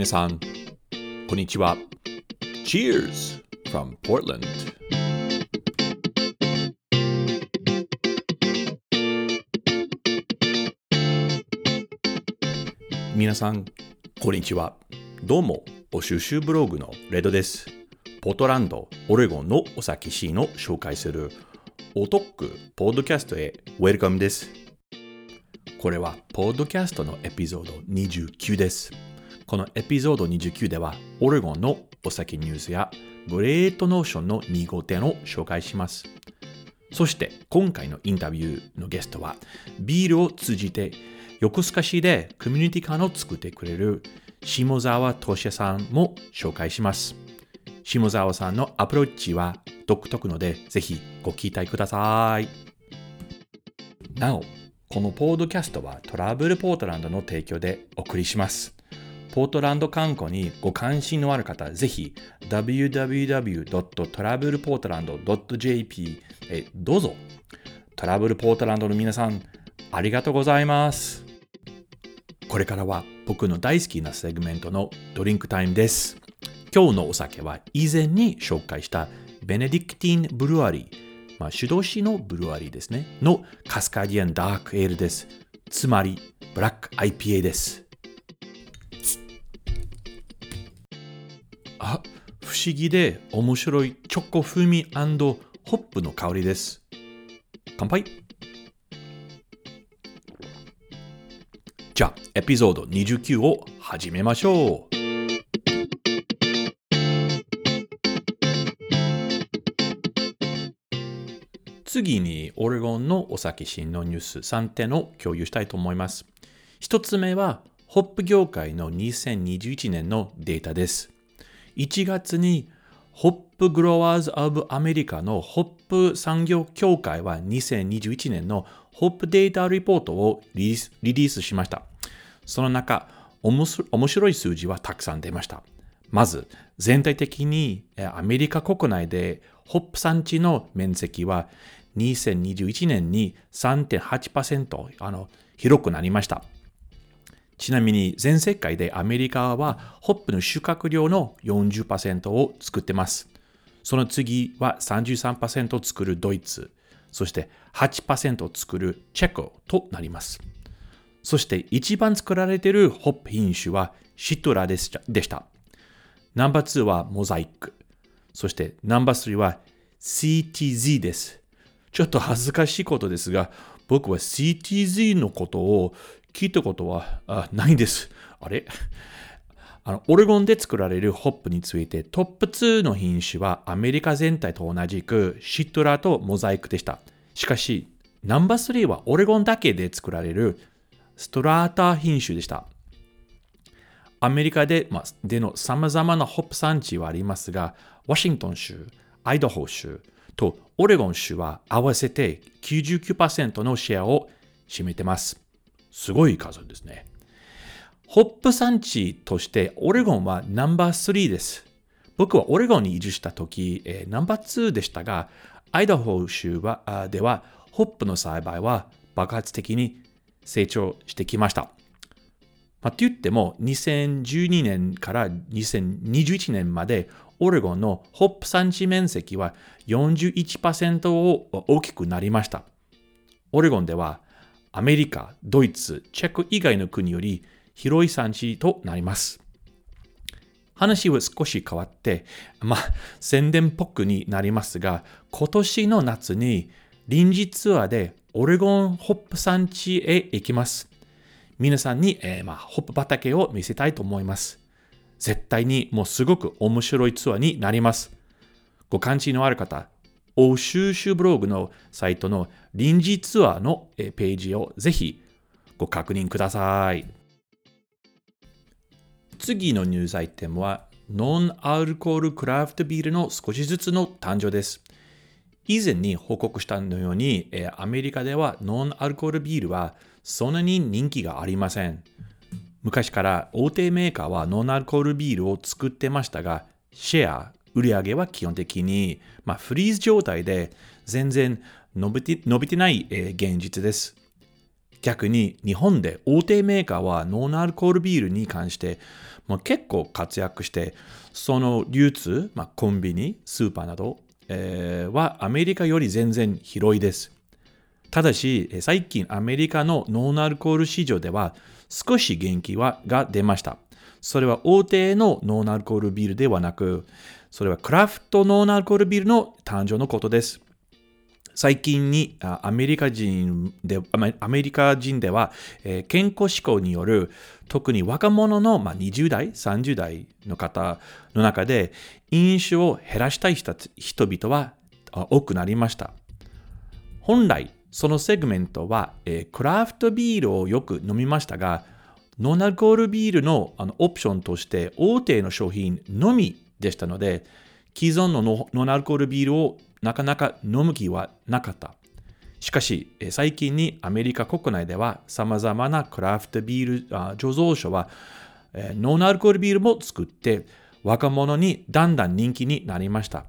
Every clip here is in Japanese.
皆さん、こんにちは。Cheers from Portland! 皆さん、こんにちは。どうも、お収集ブログのレドです。ポートランド、オレゴンのお酒シーンを紹介するおトックポッドキャストへウェルカムです。これはポッドキャストのエピソード29です。このエピソード29では、オレゴンのお酒ニュースやグレートノーションの2号店を紹介します。そして今回のインタビューのゲストは、ビールを通じて横須賀市でコミュニティカーを作ってくれる下沢俊也さんも紹介します。下沢さんのアプローチは独特ので、ぜひご期待ください。なお、このポードキャストはトラブルポートランドの提供でお送りします。ポートランド観光にご関心のある方、ぜひ www.travelportland.jp へどうぞ。トラブルポートランドの皆さん、ありがとうございます。これからは僕の大好きなセグメントのドリンクタイムです。今日のお酒は以前に紹介したベネディクティンブルワリー、まあ、主導士のブルワリーですね、のカスカディアンダークエールです。つまり、ブラック IPA です。思議で面白いチョコ風味ホップの香りです。乾杯じゃあ、エピソード29を始めましょう。次にオレゴンのお酒新のニュース3点を共有したいと思います。1つ目は、ホップ業界の2021年のデータです。1月にホップグロワーズ・オブ・アメリカのホップ産業協会は2021年のホップデータリポートをリリースしました。その中、面白い数字はたくさん出ました。まず、全体的にアメリカ国内でホップ産地の面積は2021年に3.8%あの広くなりました。ちなみに全世界でアメリカはホップの収穫量の40%を作ってます。その次は33%作るドイツ、そして8%作るチェコとなります。そして一番作られているホップ品種はシトラでした。ナンバー2はモザイク。そしてナンバー3は CTZ です。ちょっと恥ずかしいことですが、僕は CTZ のことを聞いたことはあないんです。あれ？あのオレゴンで作られるホップについてトップ2の品種はアメリカ全体と同じくシトラとモザイクでした。しかし、ナンバー3はオレゴンだけで作られるストラータ品種でした。アメリカで,、まあ、での様々なホップ産地はありますが、ワシントン州、アイダホ州、とオレゴン州は合わせて99%のシェアを占めてます。すごい数ですね。ホップ産地としてオレゴンはナンバー3です。僕はオレゴンに移住した時、えー、ナンバー2でしたが、アイダホ州はではホップの栽培は爆発的に成長してきました。まあ、って言っても2012年から2021年までオレゴンのホップ産地面積は41%を大きくなりました。オレゴンではアメリカ、ドイツ、チェコ以外の国より広い産地となります。話は少し変わって、まあ、宣伝っぽくになりますが、今年の夏に臨時ツアーでオレゴンホップ産地へ行きます。皆さんに、えー、まあ、ホップ畑を見せたいと思います。絶対にもうすごく面白いツアーになります。ご関心のある方、欧州州ブログのサイトの臨時ツアーのページをぜひご確認ください。次のニュースアイテムは、ノンアルコールクラフトビールの少しずつの誕生です。以前に報告したのように、アメリカではノンアルコールビールはそんなに人気がありません。昔から大手メーカーはノンアルコールビールを作ってましたが、シェア、売り上げは基本的に、まあ、フリーズ状態で全然伸びて伸びてない、え、現実です。逆に日本で大手メーカーはノンアルコールビールに関してもう結構活躍して、その流通、まあ、コンビニ、スーパーなど、えー、はアメリカより全然広いです。ただし、最近アメリカのノンアルコール市場では少し元気はが出ました。それは大手のノンアルコールビールではなく、それはクラフトノンアルコールビールの誕生のことです。最近にアメリカ人でアメリカ人では、えー、健康志向による特に若者の、まあ、20代、30代の方の中で飲酒を減らしたい人々は多くなりました。本来、そのセグメントは、えー、クラフトビールをよく飲みましたが、ノンアルコールビールのあのオプションとして大手の商品のみでしたので、既存のノンアルコールビールをなかなか飲む気はなかった。しかし、最近にアメリカ国内では様々なクラフトビール醸造所はノンアルコールビールも作って若者にだんだん人気になりました。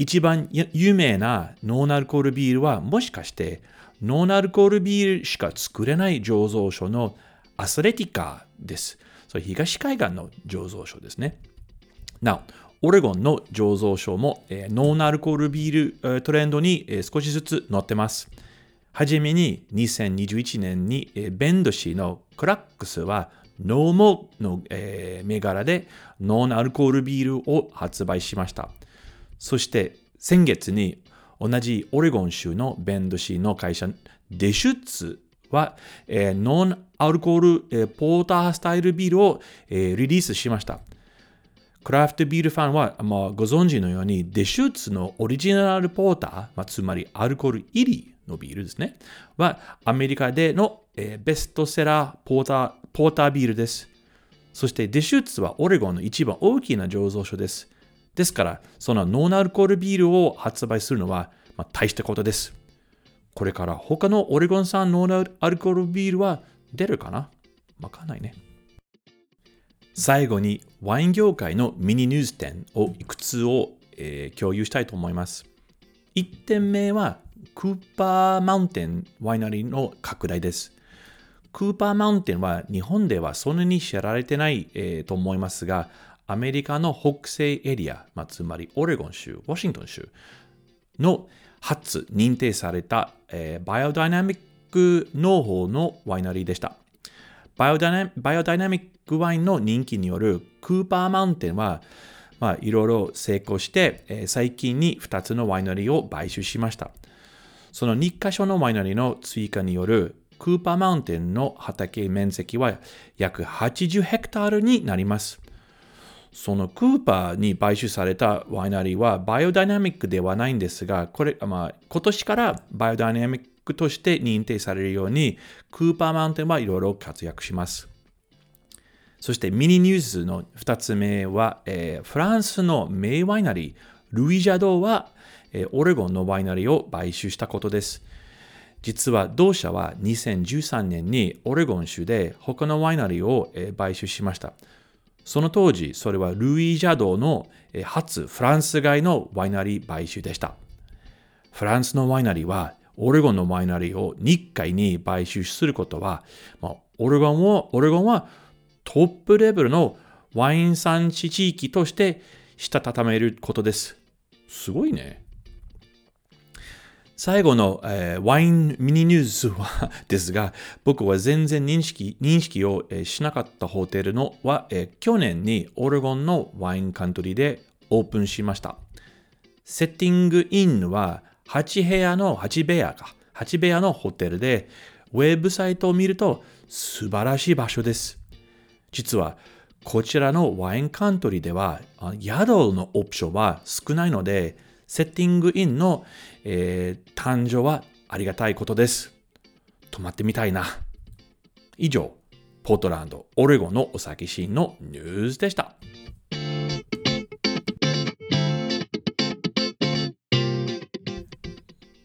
一番有名なノンアルコールビールはもしかしてノンアルコールビールしか作れない醸造所のアスレティカです。そ東海岸の醸造所ですね。なお、オレゴンの醸造所も、えー、ノンアルコールビール、トレンドに、えー、少しずつ乗ってます。はじめに2021年に、えー、ベンド氏のクラックスはノーモの、えー、銘柄でノンアルコールビールを発売しました。そして先月に同じオレゴン州のベンド氏の会社デシュッツは、えー、ノンアルコール、えー、ポータースタイルビールを、えー、リリースしました。クラフトビールファンは、まあ、ご存知のように、デシューツのオリジナルポーター、まあ、つまりアルコール入りのビールですね、はアメリカでの、えー、ベストセラーポーターポータービールです。そしてデシューツはオレゴンの一番大きな醸造所です。ですから、そのノンアルコールビールを発売するのは、まあ、大したことです。これから他のオレゴン産ノンアルコールビールは出るかな？わかんないね。最後にワイン業界のミニニュース点をいくつを、えー、共有したいと思います。1点目はクーパーマウンテンワイナリーの拡大です。クーパーマウンテンは日本ではそんなに知られてない、えー、と思いますが、アメリカの北西エリア、まあ、つまりオレゴン州、ワシントン州の初認定された、えー、バイオダイナミック農法のワイナリーでした。バイオダイナミックワインの人気によるクーパーマウンテンは、まあ、いろいろ成功して、えー、最近に2つのワイナリーを買収しました。その2カ所のワイナリーの追加によるクーパーマウンテンの畑面積は約80ヘクタールになります。そのクーパーに買収されたワイナリーはバイオダイナミックではないんですが、これ、まあ、今年からバイオダイナミックとして認定されるように、クーパーマウンテンはいろいろ活躍します。そしてミニニュースの2つ目は、えー、フランスの名ワイナリー、ルイ・ジャドーは、えー、オレゴンのワイナリーを買収したことです。実は同社は2013年にオレゴン州で他のワイナリーを、買収しました。その当時、それはルイー・ジャドーの、初フランス外のワイナリー買収でした。フランスのワイナリーはオレゴンのワイナリーを日海に買収することは、まあ、オレゴンをオレゴンはトップレベルのワイン産地地域としてしたためることです。すごいね。最後の、えー、ワインミニニュースはですが、僕は全然認識認識を、えー、しなかったホテルのは、えー、去年にオレゴンのワインカントリーでオープンしました。セッティングインは8部屋の8部屋か、8部屋のホテルで、ウェブサイトを見ると素晴らしい場所です。実はこちらのワインカントリーでは宿のオプションは少ないのでセッティングインの、えー、誕生はありがたいことです。泊まってみたいな。以上、ポートランド、オレゴンのお酒シーンのニュースでした。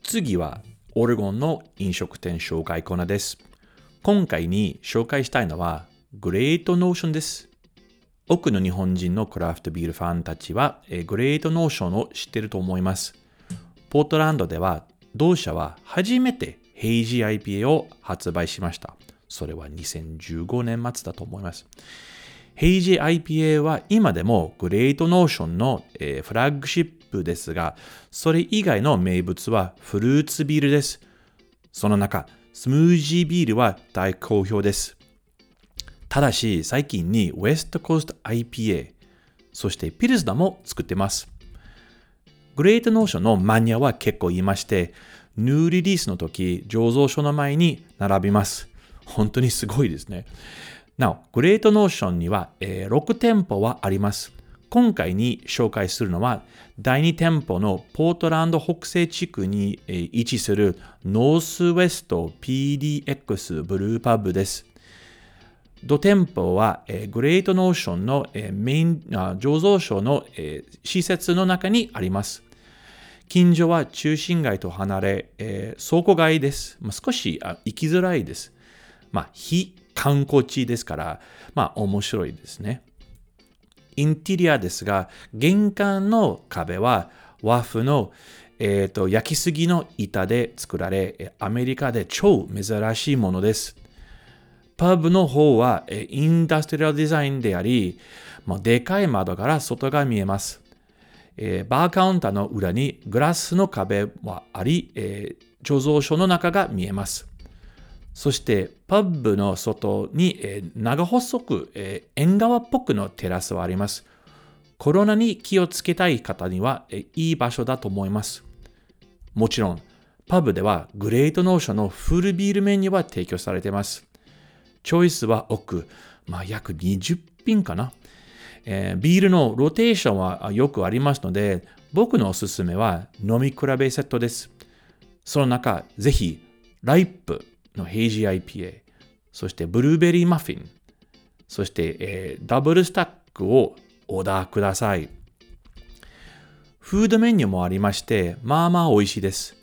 次はオレゴンの飲食店紹介コーナーです。今回に紹介したいのは Great Notion です。多くの日本人のクラフトビールファンたちは、 Great Notion を知っていると思います。ポートランドでは同社は初めてヘイジー IPA を発売しました。それは2015年末だと思います。ヘイジー IPA は今でも Great Notion の、えーフラッグシップですが、それ以外の名物はフルーツビールです。その中、スムージービールは大好評です。ただし、最近にウエストコースト IPA、そしてピルスナも作ってます。 Great Notion のマニアは結構いまして、 new release の時、醸造所の前に並びます。本当にすごいですね。なお、 Great Notion には、えー6店舗はあります。今回に紹介するのは、第2店舗のポートランド北西地区に、えー位置するノースウェスト PDX ブルーパブです。同店舗は、えーグレートノーションの、えーメインあ醸造所の、えー施設の中にあります。近所は中心街と離れ、えー倉庫街です。まあ、少しあ行きづらいです。まあ、非観光地ですから、まあ、面白いですね。インテリアですが、玄関の壁は和風の、えーと焼きすぎの板で作られ、アメリカで超珍しいものです。パブの方はインダストリアルデザインであり、まあ、でかい窓から外が見えます。えーバーカウンターの裏にグラスの壁はあり、えー醸造所の中が見えます。そして、パブの外に、えー長細く、えー縁側っぽくのテラスはあります。コロナに気をつけたい方には、えーいい場所だと思います。もちろん、パブでは Great Notion のフルビールメニューは提供されています。チョイスは多く、まあ、約20品かな。えービールのローテーションはよくありますので、僕のおすすめは飲み比べセットです。その中、ぜひ、ライプのヘイジー IPA、そしてブルーベリーマフィン、そして、えーダブルスタックをオーダーください。フードメニューもありまして、まあまあ美味しいです。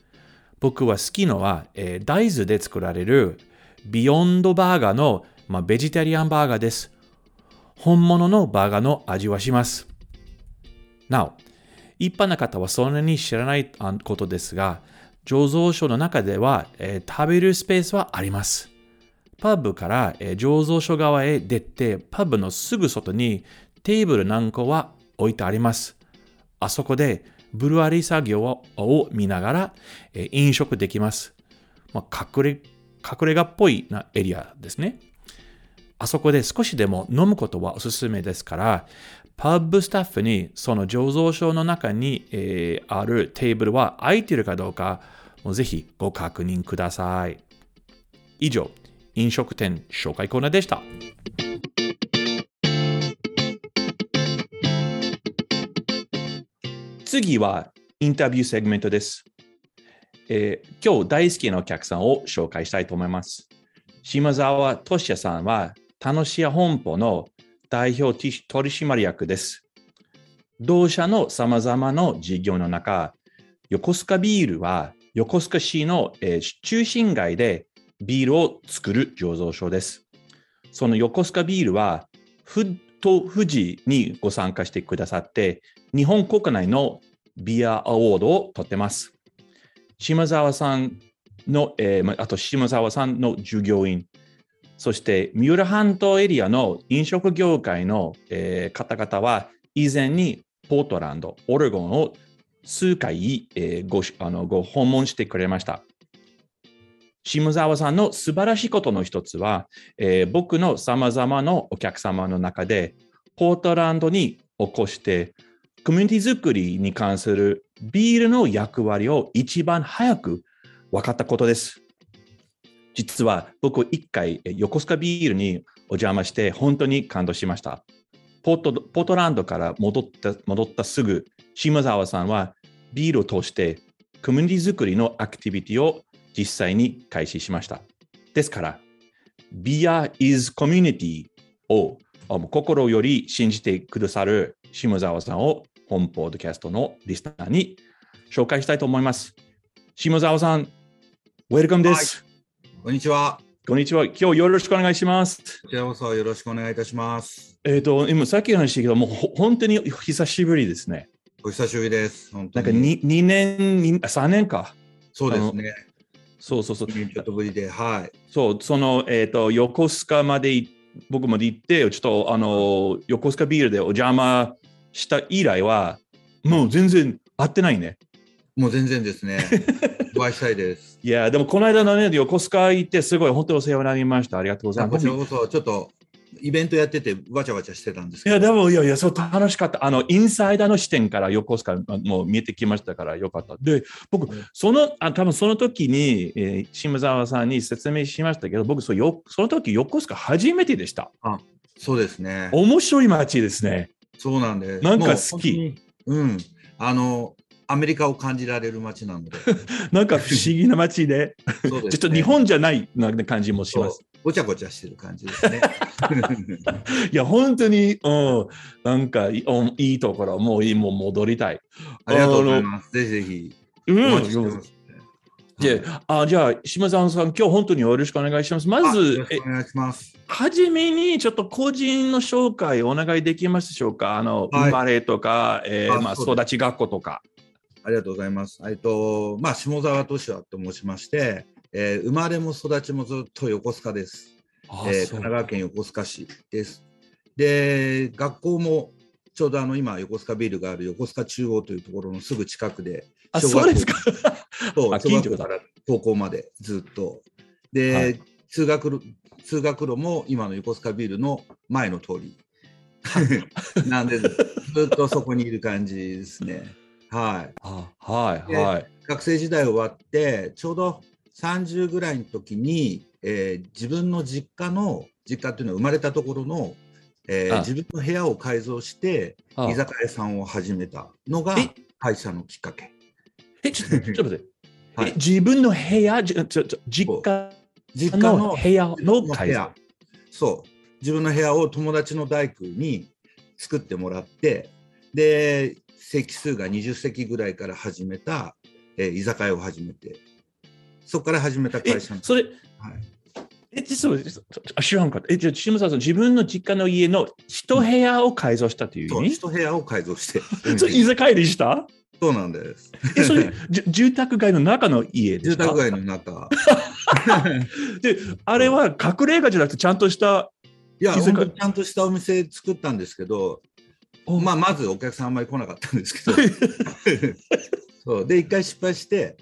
僕は好きのは、えー大豆で作られるビヨンドバーガーの、まあ、ベジタリアンバーガーです。本物のバーガーの味はします。なお、一般の方はそんなに知らないことですが、醸造所の中では、えー食べるスペースはあります。パブから、えー醸造所側へ出て、パブのすぐ外にテーブル何個は置いてあります。あそこでブルワリー作業をを見ながら、えー飲食できます。まあ、隠れ、隠れ家っぽいなエリアですね。あそこで少しでも飲むことはおすすめですから、パブスタッフにその醸造所の中に、えーあるテーブルは空いているかどうか、もうぜひご確認ください。以上、飲食店紹介コーナーでした。次はインタビューセグメントです。えー今日大好きなお客さんを紹介したいと思います。島沢俊也さんは楽しや本舗の代表取締役です。同社の様々な事業の中、横須賀ビールは横須賀市の、え中心街でビールを作る醸造所です。その横須賀ビールは、フット富士にご参加してくださって、日本国内のビアアワードを取ってます。島沢さんの、えーあと島沢さんの従業員、そして三浦半島エリアの飲食業界の、えー方々は以前にポートランド、オレゴンを数回、えーごあのご訪問してくれました。下沢さんの素晴らしいことの一つは、えー僕の様々なお客様の中で、ポートランドに起こして、コミュニティ作りに関するビールの役割を一番早く分かったことです。実は僕一回横須賀ビールにお邪魔して本当に感動しました。ポートポトランドから戻った戻ったすぐ、下沢さんはビールを通してコミュニティ作りのアクティビティを実際に開始しました。ですから、Beer is Community を心より信じてくださる下沢さんを本ポッドキャストのリスナーに紹介したいと思います。下沢さん、ウェルカムです。こんにちは。こんにちは。今日よろしくお願いします。こちらこそよろしくお願いいたします。えっ、と、今さっきの話したけど、もうほ本当に久しぶりですね。お久しぶりです。本当なんかに 2, 2年、に3年か。そうですね。そうそうそう。2年ちょっとぶりで、はい。そう、その、えっ、と、横須賀までい僕まで行って、ちょっと、あの、横須賀ビールでお邪魔した以来は、もう全然会ってないね。もう全然ですね。お会いしたいです。いや、でもこの間のね、横須賀行って、すごい本当にお世話になりました。ありがとうございます。こちらこそ、ちょっとイベントやってて、わちゃわちゃしてたんですけど。いや、でも、いやいや、そう楽しかった。あの、インサイダーの視点から横須賀もう見えてきましたからよかった。で、僕、その、あ多分その時に、えー、下沢さんに説明しましたけど、僕そよ、その時横須賀初めてでした。そうですね。面白い街ですね。そうなんです。なんか好き。うん。あの、アメリカを感じられる街なので。なんか不思議な街で、ねちょっと日本じゃないな感じもします。ごちゃごちゃしてる感じですね。いや、本当に、うん、なんかいおいいところ、もういい、もう戻りたい。ありがとうございます。ぜひぜひ。うおん。であじゃあ、島沢さん、今日本当によろしくお願いします。まあずお願いします。はじめにちょっと個人の紹介お願いできますでしょうか？あの、はい生まれとか、えーまあ、育ち学校とか。ありがとうございます。えっと、まあ、下沢敏夫と申しまして、えー生まれも育ちもずっと横須賀です。あえー神奈川県横須賀市です。で、学校もちょうどあの今、横須賀ビルがある横須賀中央というところのすぐ近くで、あ小学校そうですか。そう小学校から高校までずっと。で、はい通学路通学路も今の横須賀ビルの前の通り。なんで、ずっとそこにいる感じですね。はい。あはい、ではい。学生時代終わって、ちょうど30ぐらいの時に、えー自分の実家の、実家っていうのは生まれたところの、えーあ自分の部屋を改造して、あ居酒屋さんを始めたのがえ？会社のきっかけ。え、ちょっとちょっと待って。はいえ自分の部屋、じちょちょ実家？実家のの部屋の部改造屋。そう。自分の部屋を友達の大工に作ってもらって、で、席数が20席ぐらいから始めた、えー居酒屋を始めて、そこから始めたえ会社の。それ、はいえ、実は、あ知らんかった。え、じゃあ、島沢さん、自分の実家の家の一部屋を改造したという意味？一部屋を改造して。それ居酒屋でした？そうなんです。え、それ、じ住宅街の中の家ですか？住宅街の中。で、あれは隠れ家じゃなくて、ちゃんとした、いや、ちゃんとしたお店作ったんですけど、まあ、まずお客さんあんまり来なかったんですけど、そう。で、一回失敗して、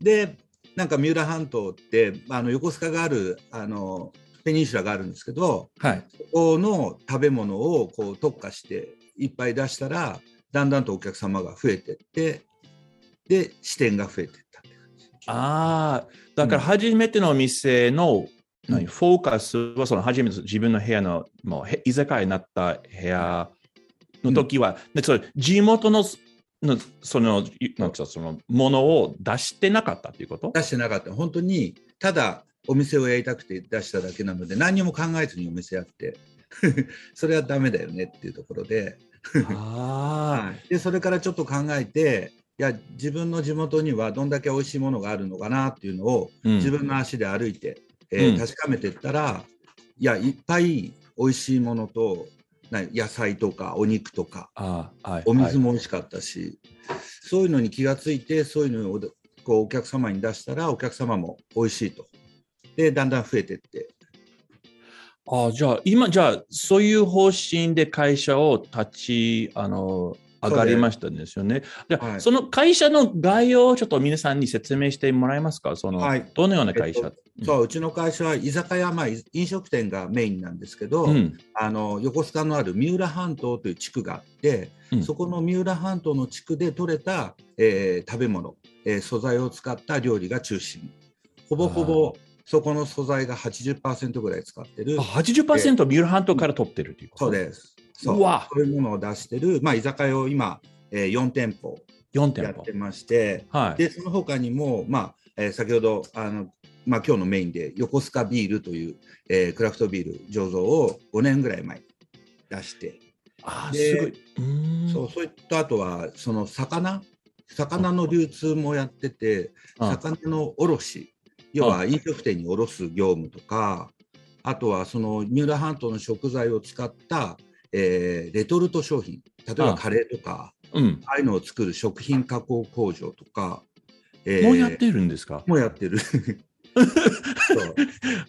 で、なんか三浦半島って、あの横須賀があるあのペニンシュラがあるんですけど、はい。そこの食べ物をこう特化していっぱい出したら、だんだんとお客様が増えてって、で、支店が増えていったって感じ。ああ、だから初めてのお店の、何フォーカスはその初めて自分の部屋のもうへ居酒屋になった部屋の時は、でそれ地元ののそのいなんつうのそのものを出してなかったということ？出してなかった。本当に、ただお店をやりたくて出しただけなので、何にも考えずにお店やって、それはダメだよねっていうところで、あ はい、でそれからちょっと考えて、いや、自分の地元にはどんだけ美味しいものがあるのかなっていうのを、あ、うん。自分の足で歩いて、えーうん。確かめていったら、いや、いっぱい美味しいものと、な野菜とかお肉とか、はい、お水も、も美味しかったし、そういうのに気がついて、そういうのをこうお客様に出したら、お客様も美味しいと。で、だんだん増えていって、ああじゃあ今じゃあそういう方針で会社を立ちあの上がりましたんですよね。じゃあ、はいその会社の概要をちょっと皆さんに説明してもらえますか？その、はいどのような会社、えっそううちの会社は居酒屋、まあ、い飲食店がメインなんですけど、うんあの横須賀のある三浦半島という地区があって、うんそこの三浦半島の地区で採れた、えー食べ物、えー素材を使った料理が中心。ほぼほぼそこの素材が80%ぐらい使ってるあ。80%ミュールハントから取ってるということ？そうです。そう。そういうものを出してる、まあ、居酒屋を今、えー4店舗4店舗。やって。まして、はい。でその他にも、まあえー先ほどあの、まあ今日のメインで横須賀ビールという、えークラフトビール醸造を5年ぐらい前に出して、あすごい。そうそういったあとはその魚？魚の流通もやっててあ魚の卸。要は飲食店に卸す業務とかあとはその三浦半島の食材を使った、えーレトルト商品。例えばあカレーとかうん。ああいうのを作る食品加工工場とかえー。もうやってるんですか？もうやってる。そう。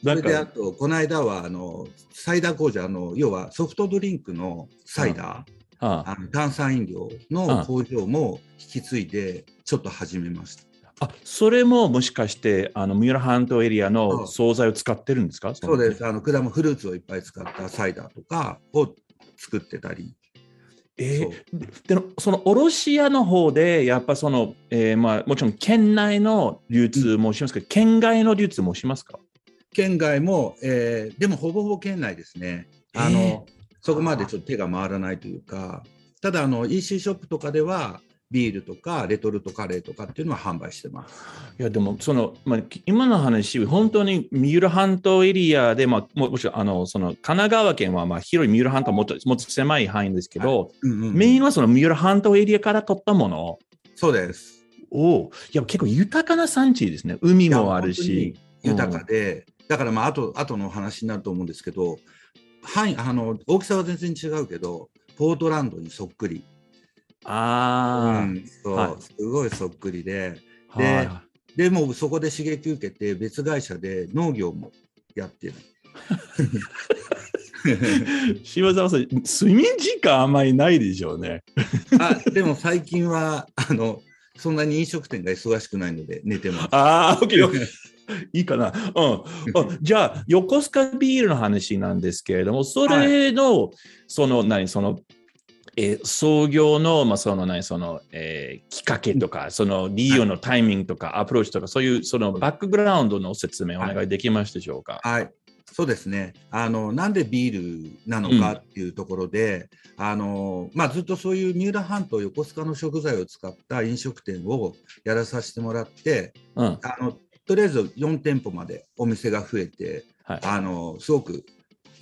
それであか、と、この間はあのサイダー工場あの、要はソフトドリンクのサイダー、ああ。の炭酸飲料の工場も引き継いで、ちょっと始めました。あそれももしかして、あの三浦半島エリアうんの惣菜を使ってるんですか？そうです。あの果物フルーツをいっぱい使ったサイダーとかを作ってたり。えーででその卸屋の方で、やっぱその、えーまあ、もちろん県内の流通もしますけど、県外の流通もしますか？県外も、えーでもほぼほぼ県内ですね。あの、えそこまでちょっと手が回らないというか、ただあの EC ショップとかではビールとかレトルトカレーとかっていうのは販売してます。いやでもその、まあ、今の話、本当に三浦半島エリアで、まあ、ももちろんあのその神奈川県はまあ広い三浦半島もっともっと狭い範囲ですけど、うんうんメインはその三浦半島エリアから取ったものそうです。を、いや結構豊かな産地ですね。海もあるいし。豊かで、だからまあ後後のお話になると思うんですけど、範囲あの大きさは全然違うけど、ポートランドにそっくり。ああ、うんそうはいすごいそっくりで、はいででもそこで刺激受けて別会社で農業もやってる。柴沢さん、睡眠時間あんまりないでしょうね。あでも最近はあのそんなに飲食店が忙しくないので寝てます。ああ、オッケーオッケー。いいかな。うん。あじゃあ、横須賀ビールの話なんですけれども、それの、その、何、その、えー創業の、まあ、その、何、その、えーきっかけとか、その、利用のタイミングとか、アプローチとか、そういう、その、バックグラウンドの説明お願いできますでしょうか？はい、そうですね。あのなんでビールなのかっていうところで、あのまあ、ずっとそういう三浦半島横須賀の食材を使った飲食店をやらさせてもらってうん。あのとりあえず4店舗までお店が増えてはい。あのすごく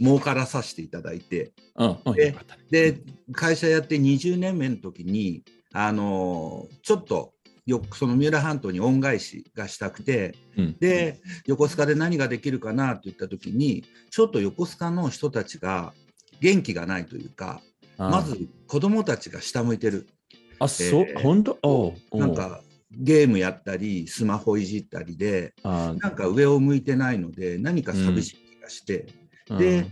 儲からさせていただいて。うん。うん。でね。で会社やって20年目の時にあのちょっとよその三浦半島に恩返しがしたくてうん。で横須賀で何ができるかなって言った時にちょっと横須賀の人たちが元気がないというかまず子供たちが下向いてる。あ、そう？え、ー本当おう。おう。なんかゲームやったりスマホいじったりであなんか上を向いてないので何か寂しい気がして、ーで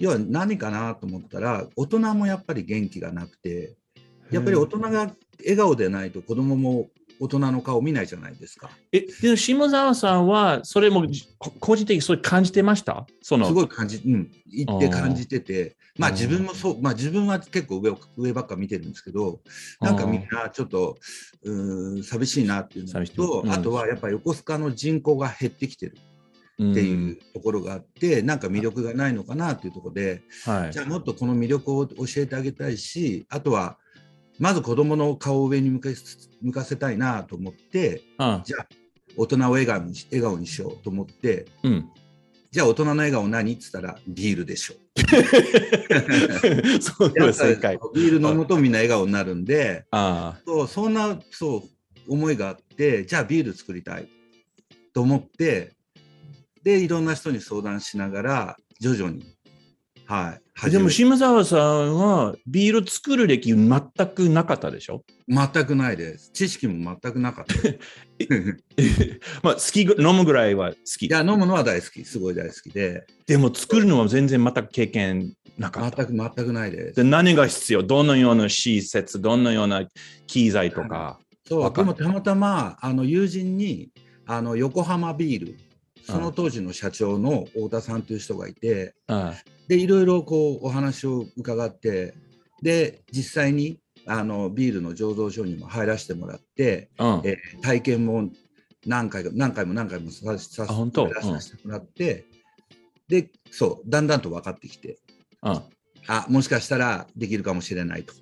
要は何かなと思ったら大人もやっぱり元気がなくてやっぱり大人が笑顔でないと子供も大人の顔見ないじゃないですか。え、でも下沢さんは、それも個人的にそれ感じてました？そのすごい感じ、うん、言って感じてて、まあうん自分もそう、まあ自分は結構上を上ばっか見てるんですけど、なんかみんなちょっと、うーん、寂しいなっていうのと、うん。あとはやっぱ横須賀の人口が減ってきてるっっていうところがあって、なんか魅力がないのかなっていうところで、はいじゃあもっとこの魅力を教えてあげたいし、あとは、まず子供の顔を上に向か向かせたいなと思って、あじゃあ大人を笑顔にし笑顔にしようと思って、うん。じゃあ大人の笑顔何？っつったらビールでしょ。そう。ビール飲むとみんな笑顔になるんで、あそうそんなそう思いがあって、じゃあビール作りたいと思って、で、いろんな人に相談しながら、徐々に、はい、でも、下沢さんはビール作る歴全くなかったでしょ？全くないです。知識も全くなかった。い まあ、好きぐ、飲むぐらいは好き。や、飲むのは大好き、すごい大好きで、でも、作るのは全然全く経験なかった。全く全くないですで。何が必要？どのような施設、どのような機材とか？そう、でもたまたま、あの友人に、あの横浜ビール、その当時の社長の太田さんという人がいて、あでいろいろこうお話を伺ってで実際にあのビールの醸造所にも入らせてもらって、えー体験も何回か何回も何回もささせてもらって、でそうだんだんと分かってきてうん。あもしかしたらできるかもしれないと。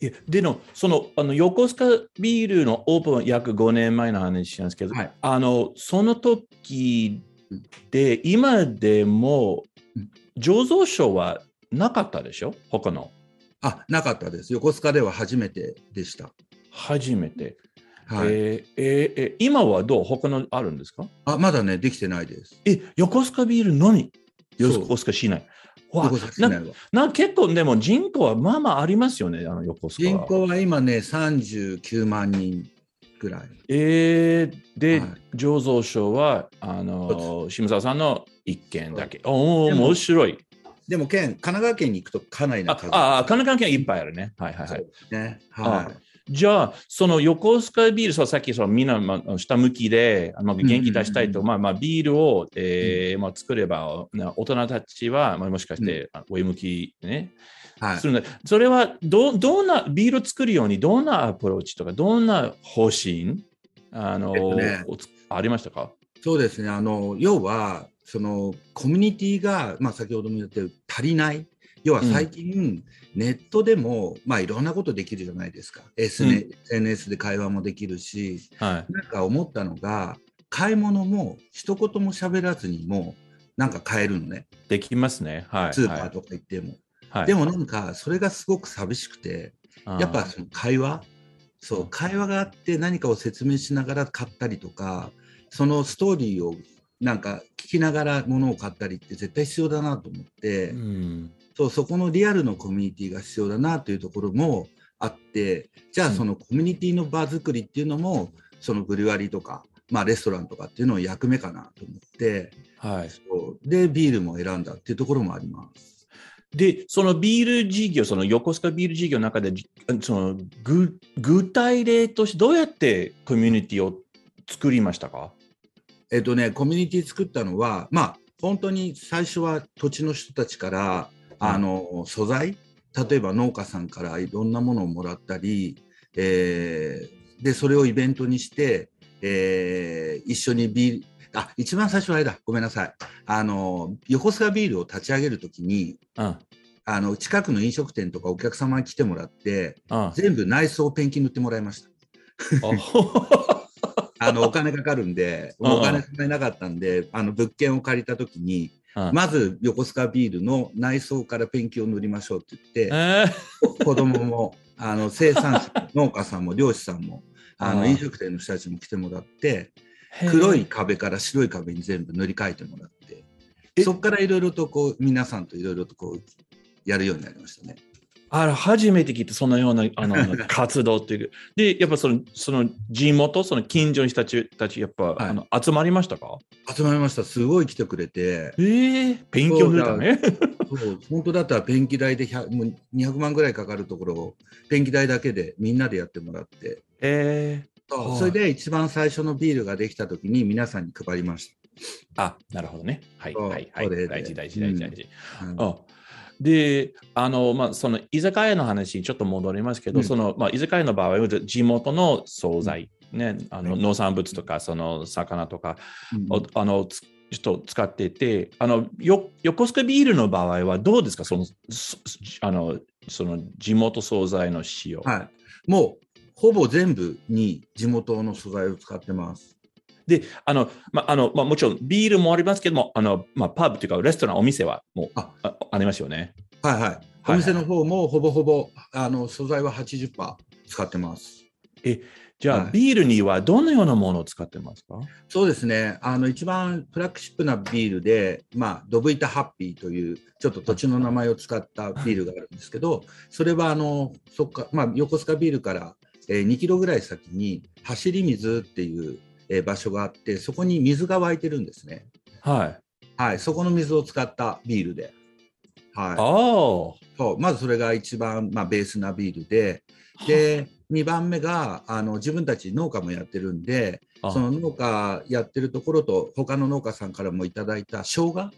いやでのそのあの横須賀ビールのオープンは約5年前の話なんですけど、はい。あのその時で今でもうん。醸造所はなかったでしょ？他の。あなかったです。横須賀では初めてでした。初めて、はい。えーえーえー今はどう？他のあるんですか？あまだねできてないです。え横須賀ビールのみ？横須賀市内わなはな結構でも人口はまあまあありますよねあの横須賀人口は今ね39万人ぐらい。えー、で、はい醸造所は、あの、下沢さんの一件だけ。おお、面白い。でも県、神奈川県に行くとかなりなあ数。あ、あ神奈川県はいっぱいあるね。はいはいはい。ね。はじゃあ、その横須賀ビール、そうさっきそのみんな、まあ、下向きで、あの元気出したいと、うんまあまあ、ビールを、えーまあ、作れば、な大人たちは、まあ、もしかして、あ上向き、ね、い。はいす。るので、それはど、どんな、ビールを作るように、どんなアプローチとか、どんな方針、あの、えっとねありましたか？そうですね。あの、要は、そのコミュニティが、まあ、先ほども言ったように足りない。要は最近、ネットでも、まあ、いろんなことできるじゃないですか。SNS, で会話もできるし、はい。なんか思ったのが、買い物も一言も喋らずにも、なんか買えるのね。できますね。はい。スーパーとか行っても。はい、でもなんか、それがすごく寂しくて、はい、やっぱその会話そう会話があって何かを説明しながら買ったりとかそのストーリーをなんか聞きながら物を買ったりって絶対必要だなと思って、うん、そうそこのリアルのコミュニティが必要だなというところもあってじゃあそのコミュニティの場作りっていうのもそのブリュワリーとか、まあ、レストランとかっていうのを役目かなと思ってはい。そうでビールも選んだっていうところもあります。で、そのビール事業、その横須賀ビール事業の中で、じその具具体例としてどうやってコミュニティを作りましたか？えっとね、コミュニティ作ったのは、まあ、本当に最初は土地の人たちから、あの素材、例えば農家さんからいろんなものをもらったり、えーでそれをイベントにして、えー一緒にビール、あ一番最初はあれだ、ごめんなさい、あの横須賀ビールを立ち上げるときに、うん。あの近くの飲食店とかお客様に来てもらって、うん。全部内装ペンキ塗ってもらいました。あのお金かかるんで、お金使えなかったんで、あの物件を借りたときに、うん。まず横須賀ビールの内装からペンキを塗りましょうって言って、えー。子供もあの生産者、農家さんも漁師さんも、あの飲食店の人たちも来てもらって、黒い壁から白い壁に全部塗り替えてもらって、え。そこからいろいろとこう皆さんといろいろとこうやるようになりましたね。あら初めて聞いたそのような あの活動っていう。で、やっぱそのその地元、その近所の人たちたち、やっぱ、はい。あの集まりましたか？集まりました、すごい来てくれて、えー、勉強塗ったね。そう本当だったらペンキ代で100もう200万ぐらいかかるところをペンキ代だけでみんなでやってもらって。えそうはい。それで一番最初のビールができた時に皆さんに配りましー、あ、なるほどね。はい、はい、はい。大事、大事、大事、大事。た、あで、あの、まあ、その居酒屋の話にちょっと戻りますけど、うん。その、まあ、居酒屋の場合は地元の惣菜、ね、あのはい。農産物とか、その魚とかあの、つちょっと使っていて、あの、よ横須賀ビールの場合はどうですか？その、そあの、その地元惣菜の使用。はい、もうほぼ全部に地元の素材を使ってます。で、あの、まあ、あの、まあ、もちろんビールもありますけども、あの、まあ、パブというか、レストラン、お店はもうああありますよね。はいはい。お店の方もほぼほぼあの素材は80%使ってます。じゃあ、はいビールにはどのようなものを使ってますか？そうですね。あの一番フラッグシップなビールで、まあドブイタハッピーというちょっと土地の名前を使ったビールがあるんですけど、それはあのそっかまあ横須賀ビールから、えー2キロぐらい先に走り水っていう、えー場所があって、そこに水が湧いてるんですね。はい。はい、そこの水を使ったビールで。はい。ああ。そうまずそれが一番、まあ、ベースなビールで、で、2番目があの自分たち農家もやってるんで、あその農家やってるところと、他の農家さんからもいただいた生姜？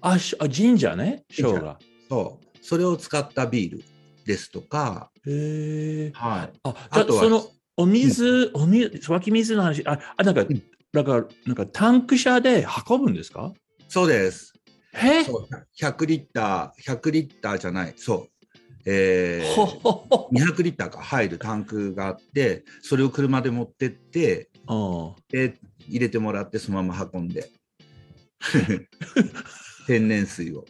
あ、しあ神社ね、生姜。そう、それを使ったビールですとか、へえ。はい、あ、あとはあそのお水、お水、湧き水の話、あ、あなんか、ん。なんか、なんかタンク車で運ぶんですか？そうです。へ？そう。100リッター、100リッターじゃない、そう、えほー、ほ。ほ。200リッターが入るタンクがあって、それを車で持ってって、うんで入れてもらってそのまま運んで。天然水を。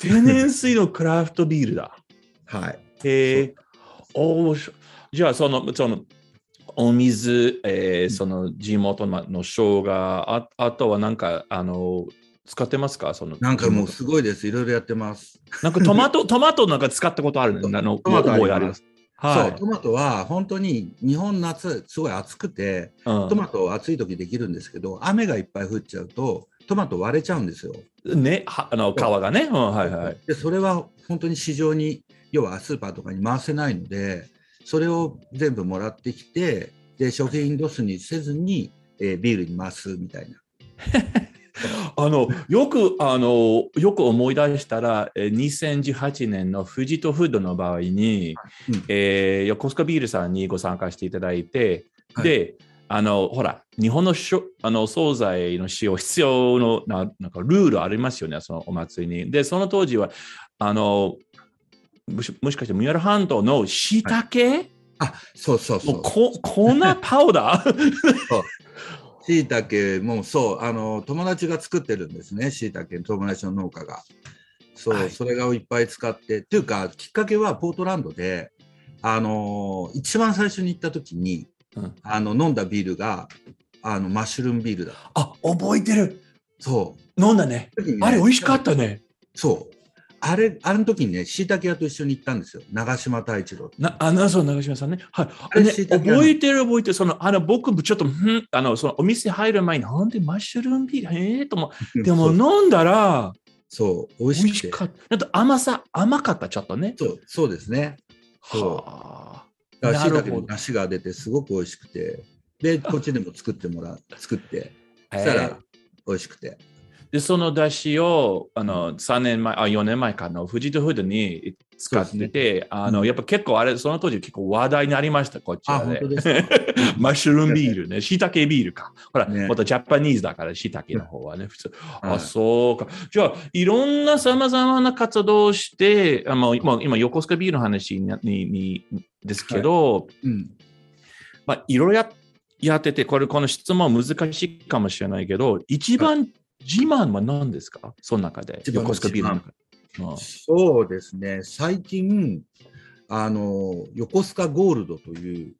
天然水のクラフトビールだ。はい。へえ。じゃあ、その、その、お水、えーその地元のの生姜あ、あとはなんか、あの、使ってますか？そのなんかもうすごいです。いろいろやってます。なんかトマト、トマトなんか使ったことあるの？トマトあります。覚えあります？はい。そうトマトは本当に日本夏すごい暑くてうん。トマト暑い時できるんですけど雨がいっぱい降っちゃうとトマト割れちゃうんですよ。ね、はあの皮がね。うん、はいはい。でそれは本当に市場に要はスーパーとかに回せないのでそれを全部もらってきてで食品ロスにせずに、えービールに回すみたいな。あのよくあのよく思い出したら、えー2018年の富士とフードの場合に、うんえー横須賀ビールさんにご参加していただいて、はいであのほら日本のしょあの惣菜の使用必要のななんかルールありますよねそのお祭りに。でその当時はあのもしもしかして三浦半島のしいたけあそうそうそう。もうこ粉パウダー？しいたけもそう。あの友達が作ってるんですねしいたけ友達の農家が。そう、はい。それがいっぱい使って。っていうかきっかけはポートランドであの一番最初に行った時に、うん。あの飲んだビールがあのマッシュルームビールだあ覚えてる。そう。飲んだね。ねあれ美味しかったね。そうあれあの時にねしいたけ屋と一緒に行ったんですよ長島太一郎な、あ、な、そう、長嶋さんね。はい。あれね覚えてる覚えてる。その、あの、僕もちょっと、んあの、その、お店入る前に、なんでマッシュルームビール、ええと思う。でも、飲んだら、そう美美味味しかった。なんと甘さ、甘かった、ちょっとね。そうそうですねそうはだからしいたけの出汁が出てすごく美味しくて、で、こっちでも作ってもらう、作って、あ。そしたらえー美味しくて。で、その出汁を、あの、3年前、あ、4年前かの、富士とフードに使ってて、あの、うんやっぱ結構あれ、その当時結構話題になりました、こっちあ、はね。マッシュルームビールね、しいたけビールか。ほら、ねまたジャパニーズだから、しいたけの方はね、普通。あ、はいそうか。じゃあ、いろんなさまざまな活動をして、あまあ、今、今横須賀ビールの話にににですけど、うん。まあ、いろいろややってて、これ、この質問難しいかもしれないけど、一番自慢は何ですか？その中で。横須賀ビールの中で。うんそうですね、最近、あの、横須賀ゴールドという、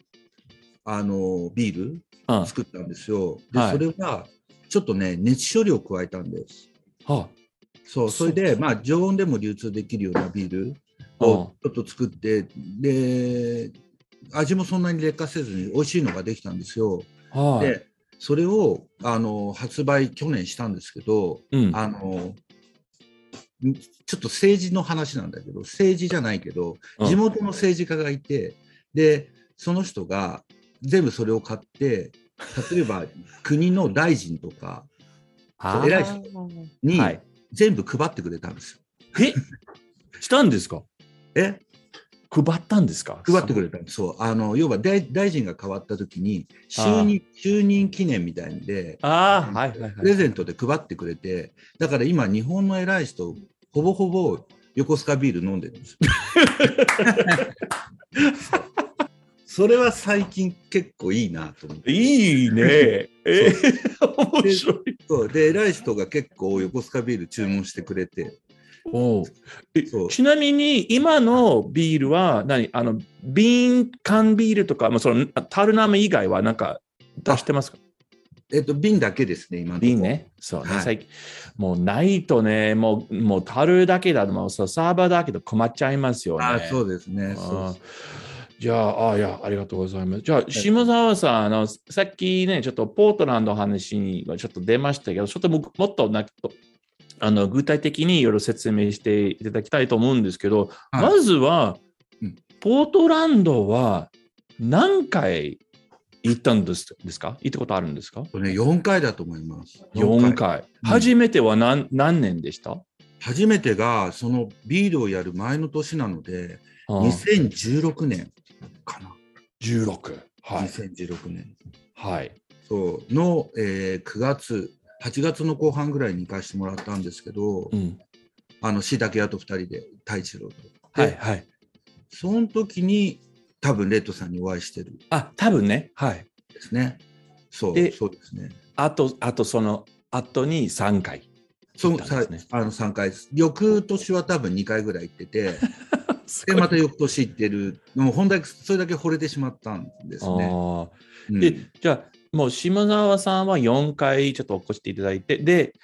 あの、ビールうん作ったんですよ。で、はいそれは、ちょっとね、熱処理を加えたんです。はそう、それで、まあ、常温でも流通できるようなビールあをちょっと作って、で、味もそんなに劣化せずに美味しいのができたんですよ。はい。で、それをあの発売去年したんですけど、うん、あのんちょっと政治の話なんだけど、政治じゃないけど、うん。地元の政治家がいて、で、その人が全部それを買って、例えば 国の大臣とか偉い人にはい。全部配ってくれたんですよ。え？したんですか？え？配ったんですか？配ってくれたんです。そう。あの、要は大大臣が変わった時に、就任、就任記念みたいんで、ああ、はいはいはい。プレゼントで配ってくれて、だから今、日本の偉い人、ほぼほぼ横須賀ビール飲んでるんですよ。それは最近結構いいなと思って。いいね。えー、面白い。で、偉い人が結構横須賀ビール注文してくれて、おちなみに今のビールは何？あの瓶缶ビールとか、まあ、そのタルナム以外はなんか出してますか？えっと、瓶だけですね、今瓶。ね。そうね、はい最近もうないとね、もうもうタルだけだともうサーバーだけど困っちゃいますよね。あそうですね。じゃあ、あいや、ありがとうございます。じゃあ、下澤さん、あの、さっきね、ちょっとポートランドの話にちょっと出ましたけど、ちょっとももっとなあの具体的にいろいろ説明していただきたいと思うんですけど、はいまずは、うんポートランドは何回行ったんですですか？行ったことあるんですか？とね、4回だと思います。?4 回。うん初めては何何年でした？初めてが、そのビールをやる前の年なので、あー2016年かな。16。はい。2016年。はい。そうの、えー9月、8月の後半ぐらいに行かせてもらったんですけど、うん。あの、しだけ屋と2人で、太一郎と。はい。はい。その時に、多分レッドさんにお会いしてるんあ、多分ね。はい。ですね。そう、でそうですね。あと、あとその後に3回。その行ったんですねさあの3回です。翌年は多分2回ぐらい行ってて、で、また翌年行ってる。もう本当にそれだけ惚れてしまったんですね。あうんーで、じゃあ、もう島沢さんは4回ちょっと起こしていただいて、で、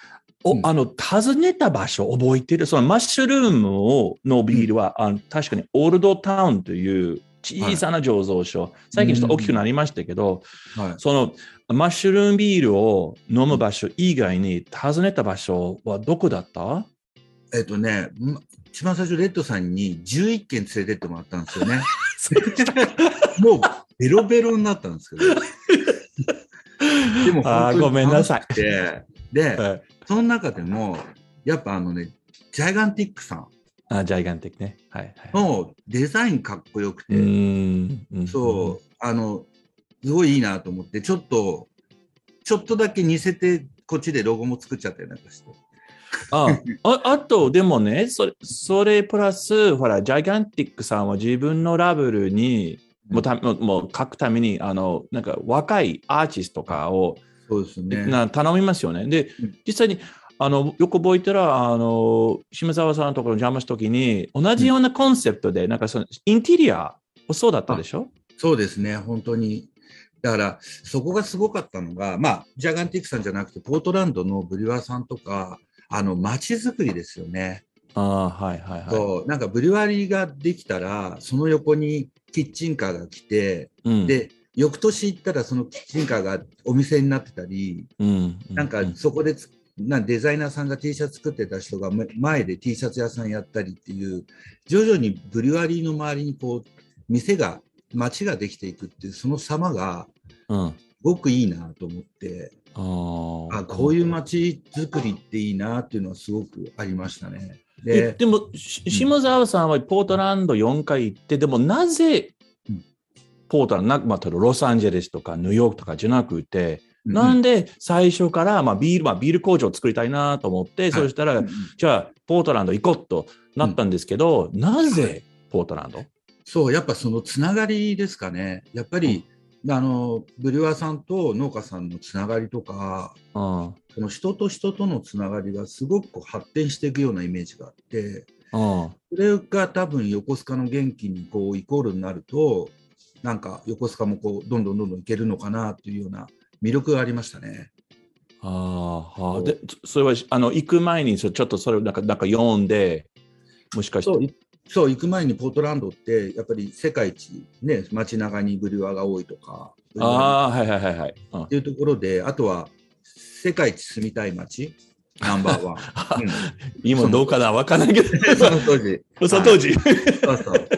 おうんあの訪ねた場所覚えてるそのマッシュルームをのビールは、あの確かにオールドタウンという小さな醸造所。最近ちょっと大きくなりましたけど、はい。そのマッシュルームビールを飲む場所以外に訪ねた場所はどこだった？えっとね、ま一番最初、レッドさんに11軒連れてってもらったんですよね。もうベロベロになったんですけど。でも本当にごめんなさい。で、はい。その中でも、やっぱあのね、ジャイガンティックさん。あ、ジャイガンティックね。はい、はい。のデザインかっこよくて、うそう、あの、すごいいいなと思って、ちょっと、ちょっとだけ似せて、こっちでロゴも作っちゃったりなんかして。あああと、でもねそれ、それプラス、ほら、ジャイガンティックさんは自分のラベルに、もうたもうもう書くために、あの、なんか若いアーティストとかを、そうですね。な頼みますよね。でうん、実際に、あの、よく覚えたら、あの、島沢さんのところに邪魔したときに、同じようなコンセプトで、なんかその、インテリアもそうだったでしょ？そうですね、本当に。だから、そこがすごかったのが、まあ、ジャガンティックさんじゃなくて、ポートランドのブリュワーさんとか、あの、街づくりですよね。ああ、はいはいはい。そう、なんかブリュワリーができたら、その横にキッチンカーが来て、うん、で、翌年行ったらそのキッチンカーがお店になってたり、うん、なんかうそこでつなんデザイナーさんが T シャツ作ってた人がめ前で T シャツ屋さんやったりっていう徐々にブリュワリーの周りにこう店が街ができていくっていうその様がうん。すごくいいなと思ってあーあこういう街づくりっていいなっていうのはすごくありましたね。でえでも、し下沢さんはポートランド4回行って、でもなぜうん。ポートランド、なまあ、ロサンゼルスとかニューヨークとかじゃなくて、うなんで最初から、まあ、ビール、まあ、ビール工場を作りたいなと思って、そしたら、うんじゃあ、ポートランド行こうとなったんですけど、なぜポートランド？そうやっぱそのつながりですかね。やっぱり、あのブリュワーさんと農家さんのつながりとかうん。その人と人とのつながりがすごく発展していくようなイメージがあって、うん。それが多分横須賀の元気にこうイコールになると、なんか横須賀もこうどんどんどんどんいけるのかなというような魅力がありましたね。ああ、はで、そそれは、あの、行く前に、そちょっとそれをなんか、なんか読んで、もしかして。そう行く前にポートランドってやっぱり世界一、ね、街中にブリュワーが多いとかああ、はいはいはいはい。うんっていうところであとは世界一住みたい街？ナンバーワン、うん今どうかなわかんないけど。その当時その当時。そうそう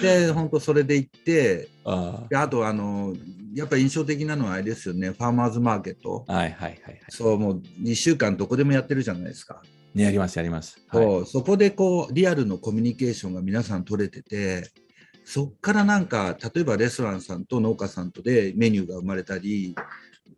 で本当それで行ってあであとあのやっぱり印象的なのはあれですよねファーマーズマーケットあはいはいはいはい。そうもう2週間どこでもやってるじゃないですか、ね、やりますやります。はい。そうそこでこうリアルのコミュニケーションが皆さん取れててそっからなんか例えばレストランさんと農家さんとでメニューが生まれたり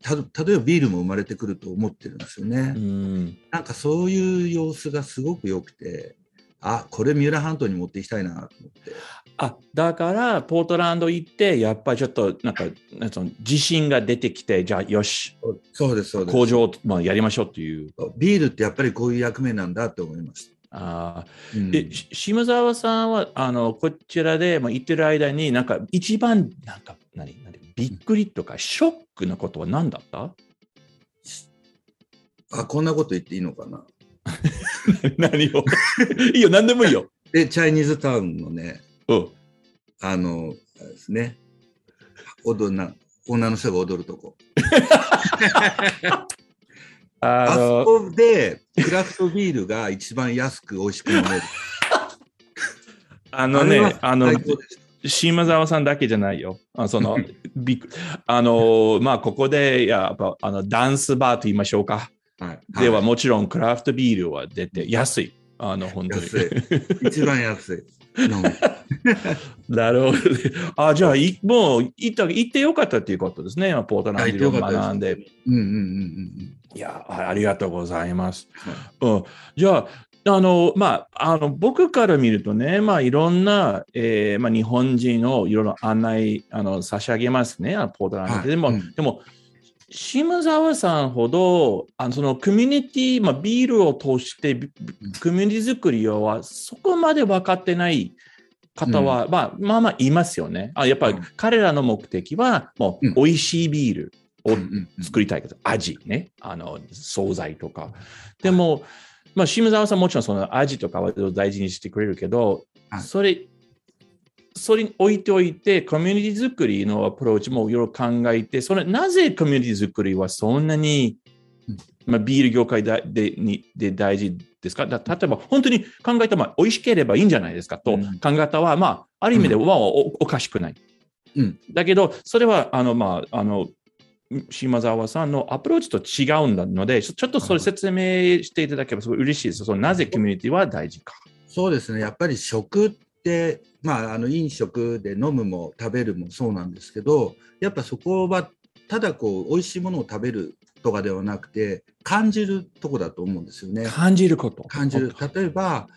た例えばビールも生まれてくると思ってるんですよね、うん。なんかそういう様子がすごく良くてあこれ三浦半島に持っていきたいなと思って。あ、だから、ポートランド行って、やっぱりちょっと、なんか、なん自信が出てきて、じゃあ、よし、そうですそうです。工場、まあ、やりましょうっていう。ビールってやっぱりこういう役目なんだって思いました。あー。うん。で、し下沢さんは、あの、こちらで、まあ、行ってる間に、なんか、一番、なんか、何、何、びっくりとか、ショックなことは何だった？あこんなこと言っていいのかな？何を？いいよ、何でもいいよ。でチャイニーズタウンのねうん。あのですね。踊るな女の人が踊るとこ。ああその、こでクラフトビールが一番安く美味しく飲める。あのね、あの島沢さんだけじゃないよ。あその、びあの、まあ、ここで、やっぱ、あの、ダンスバーと言いましょうか。はいでは、もちろん、クラフトビールは出て、安い。あの、本当に。安い一番安い なるほどね。あ、じゃあ、いもう、行った、行ってよかったっていうことですね。ポートランドを学んで。うんうんうんうんいやあ、ありがとうございます。うんうん、じゃあ、あの、まあ、あの、僕から見るとね、まあ、いろんな、えーまあ、日本人をいろいろ案内、あの、差し上げますね、あのポートランドで。はい。でも、うん。でも、島沢さんほど、あの、そのコミュニティ、まあ、ビールを通して、ビコミュニティ作りは、そこまで分かってない方は、まあ、まあまあ、いますよね。あやっぱり、うん。彼らの目的は、もう、うん。美味しいビールをうんうんうん。作りたいけど、味ね、あの、惣菜とか。でも、まあ、島沢さんもちろんその味とかは大事にしてくれるけど、はい。それそれに置いておいて、コミュニティ作りのアプローチもいろいろ考えて、それなぜコミュニティ作りはそんなに、うん。まあ、ビール業界ででにで大事ですか？だ例えば、本当に考えたら、美味しければいいんじゃないですか？と、うん。考え方は、まあ、ある意味では、おおかしくない。うん。だけど、それは、あの、まあ、あの、島沢さんのアプローチと違うんので、ちょちょっとそれ説明していただければすごい嬉しいです。そのなぜコミュニティは大事か。そうですね、やっぱり食って、まあ、あの飲食で飲むも食べるもそうなんですけど、やっぱそこはただこう美味しいものを食べるとかではなくて、感じるとこだと思うんですよね。感じること。感じる。例えば、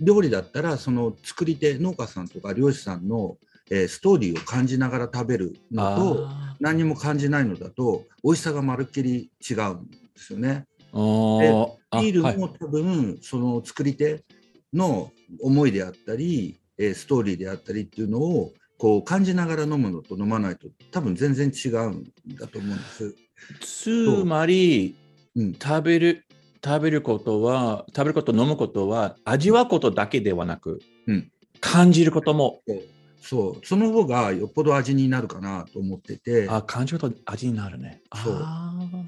料理だったら、その作り手、農家さんとか漁師さんの、えーストーリーを感じながら食べるのと、あ何も感じないのだと、美味しさがまるっきり違うんですよね。ー。おーあビールはいも多分、その作り手の思いであったり、えーストーリーであったりっていうのをこう感じながら飲むのと飲まないと多分全然違うんだと思うんです。つまり、うん、食べる、食べることは、食べること、飲むことは、味わうことだけではなく、うん。感じることも、そうその方がよっぽど味になるかなと思っててあ感じること味になるね。そう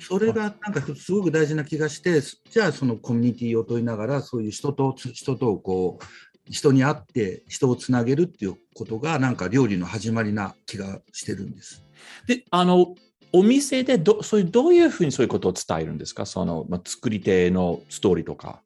それがなんかすごく大事な気がしてじゃあそのコミュニティを問いながらそういう人と人とこう人に会って人をつなげるっていうことがなんか料理の始まりな気がしてるんです。で、あの、お店でどそういうどういうふうにそういうことを伝えるんですか？その、まあ、作り手のストーリーとか。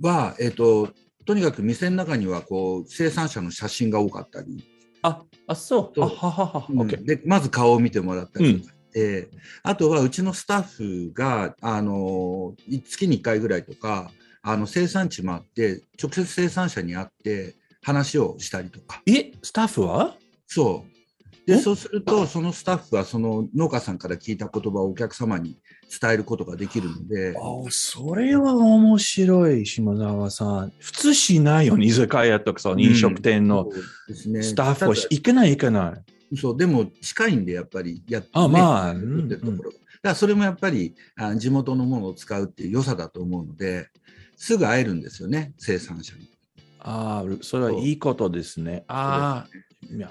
は、えっととにかく店の中にはこう生産者の写真が多かったり、あ、あ、そう。ははは。うん。でまず顔を見てもらったりとかして、あとはうちのスタッフがあのい月に1回ぐらいとかあの生産地回って直接生産者に会って話をしたりとか。え、スタッフは？そうでおそうするとそのスタッフはその農家さんから聞いた言葉をお客様に伝えることができるので。あそれは面白い、島沢さん。普通しないよね、居酒屋とかさ、飲食店のスタッフはただ行けない行けない。そうでも近いんでやっぱりやっあまあねうんだからそれもやっぱりあ地元のものを使うっていう良さだと思うのですぐ会えるんですよね生産者に。ああ、それはいいことですね。ああ、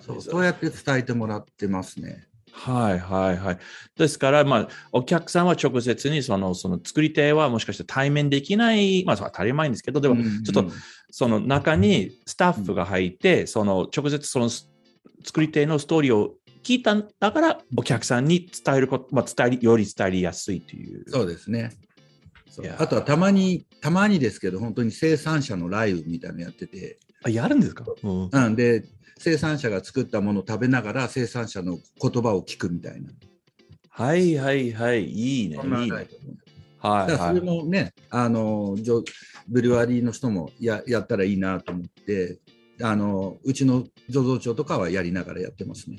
そうそう。やって伝えてもらってますね。はいはいはい。ですから、まあ、お客さんは直接にその、その作り手はもしかして対面できない、まあ、当たり前ですけど、でも、うんちょっとその中にスタッフが入って、その直接その作り手のストーリーを聞いたんだから、お客さんに伝えること、まあ、伝えりより伝えやすいという。そうですね。あとはたまにたまにですけど本当に生産者のライブみたいなのやってて。あ、やるんですか、うん。で生産者が作ったものを食べながら生産者の言葉を聞くみたいなはいはいはい。いいね。いいね。ブはいはいだからそれ。もね、あのブリュワリーの人もややったらいいなと思ってあのうちの醸造長とかはやりながらやってますね。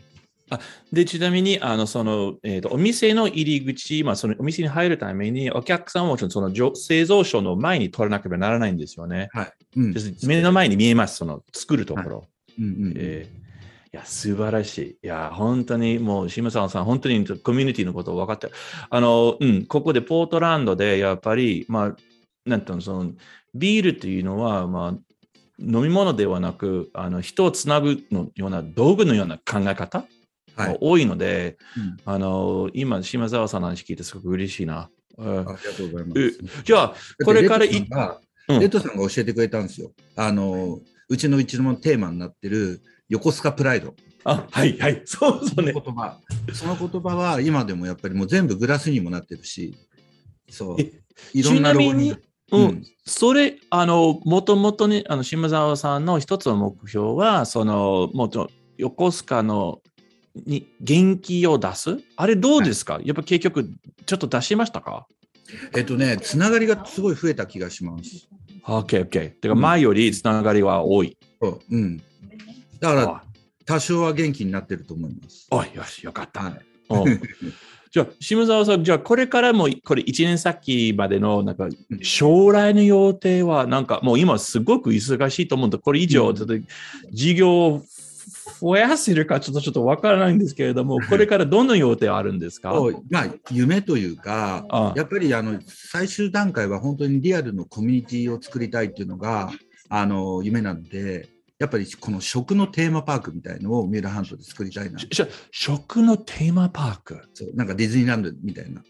で、ちなみに、あの、その、えっ、と、お店の入り口、まあ、そのお店に入るために、お客さんはその、製造所の前に取らなければならないんですよね。はい。うん目の前に見えます、その、作るところ。うんうんえーいや、素晴らしい。いや、本当にもう、島沢さん、本当にコミュニティのことを分かってる。あの、うん、ここでポートランドで、やっぱり、まあ、なんていうの、その、ビールっていうのは、まあ、飲み物ではなく、あの、人をつなぐのような道具のような考え方はい。多いので、うんあの、今、島沢さんの話聞いてすごく嬉しいな。うんありがとうございまえす。じゃあ、これからいレッドさんがうんレッドさんが教えてくれたんですよ。あのうちの一のテーマになってる横須賀プライド。あ、はい、はい、そうそうねその。言葉。その言葉は今でもやっぱりもう全部グラスにもなってるし、そうえ。いろんなロゴちなみにに。うん、うんそれ、あの、もともとね、あの、島沢さんの一つの目標は、その、もちろん、横須賀の、に元気を出す？あれどうですか、やっぱ結局、ちょっと出しましたか？えっとね、つながりがすごい増えた気がします。?OK, OK。てか、前よりつながりは多い。そううん。だからあ多少は元気になってると思います。おい、よし、よかった。はい。うん じゃあ、島沢さん、じゃあ、これからも、これ1年先までの、なんか、将来の予定は、なんか、もう今すごく忙しいと思うんで、これ以上、うんちょっと、事業を増やせるか、ちょっと、ちょっとわからないんですけれども、これからどんな予定あるんですか？まあ、夢というか、あやっぱりあの最終段階は本当にリアルのコミュニティを作りたいっていうのがあの夢なので、やっぱりこの食のテーマパークみたいのを三浦半島で作りたいな。食のテーマパーク？そうなんかディズニーランドみたいな。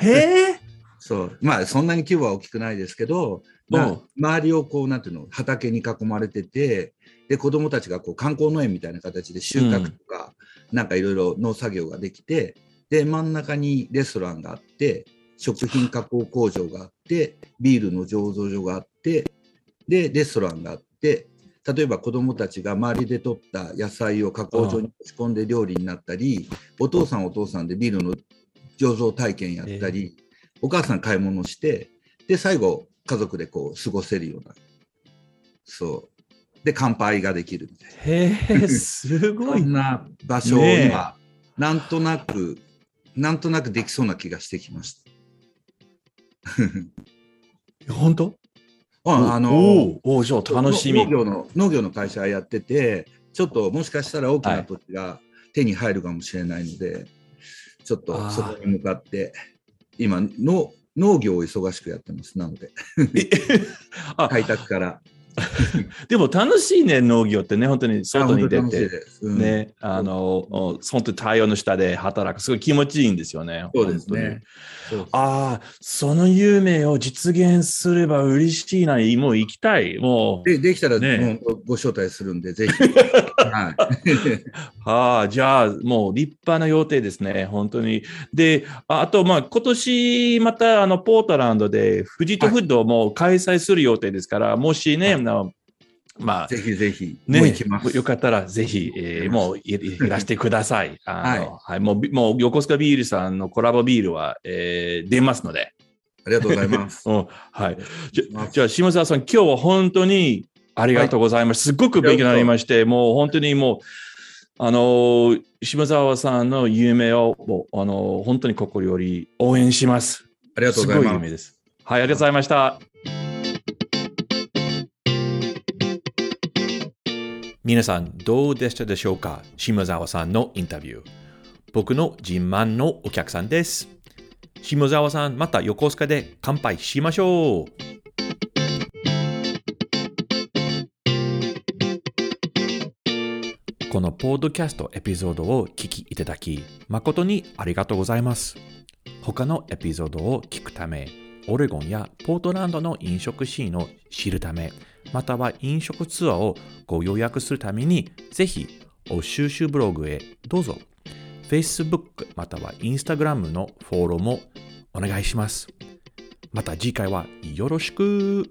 へえ。そうまあそんなに規模は大きくないですけど、まあ、周りをこうなんていうの畑に囲まれててで子供たちがこう観光農園みたいな形で収穫とか、うん、なんかいろいろ農作業ができてで真ん中にレストランがあって食品加工工場があってビールの醸造所があってでレストランがあって例えば子どもたちが周りで取った野菜を加工場に持ち込んで料理になったりお父さんお父さんでビールの醸造体験やったり、えー、お母さん買い物してで最後家族でこう過ごせるようなそうで乾杯ができるみたいな。へえすごい。そんな場所を今、ね、なんとなくなんとなくできそうな気がしてきました。本当？あのおおじゃあ楽しみ。農業の農業の会社やっててちょっともしかしたら大きな土地が手に入るかもしれないので、はい、ちょっとそこに向かって今の農業を忙しくやってます。なので。開拓から でも楽しいね、農業ってね、本当に外に出て、うん、ね、あの、本当に太陽の下で働く、すごい気持ちいいんですよね。そうですね。ああ、その夢を実現すれば嬉しいな、もう行きたい。もう。でできたら、ね、ご招待するんで、ぜひ。はい、ああ、じゃあ、もう立派な予定ですね、本当に。で、あと、まあ、今年また、あの、ポートランドで、富士とフッドも開催する予定ですから、はい、もしね、まあ、ぜひぜひ、ね、よかったらぜひ、えー、もういらしてください。あのはい、はい、もう、もう横須賀ビールさんのコラボビールは、えー、出ますので。ありがとうございます。うん、はい。じゃ、じゃあ、下沢さん、今日は本当にありがとうございます。はい、すごく勉強になりまして、もう本当にもう、あの、下沢さんの夢を、あの、本当に心より応援します。ありがとうございます。すごい夢です。はい、ありがとうございました。皆さんどうでしたでしょうか？下沢さんのインタビュー。僕の自慢のお客さんです。下沢さん、また横須賀で乾杯しましょう。このポッドキャストエピソードを聞きいただき、誠にありがとうございます。他のエピソードを聞くため、オレゴンやポートランドの飲食シーンを知るため、または飲食ツアーをご予約するために、ぜひ、お収集ブログへどうぞ。Facebook または Instagram のフォローもお願いします。また次回はよろしく。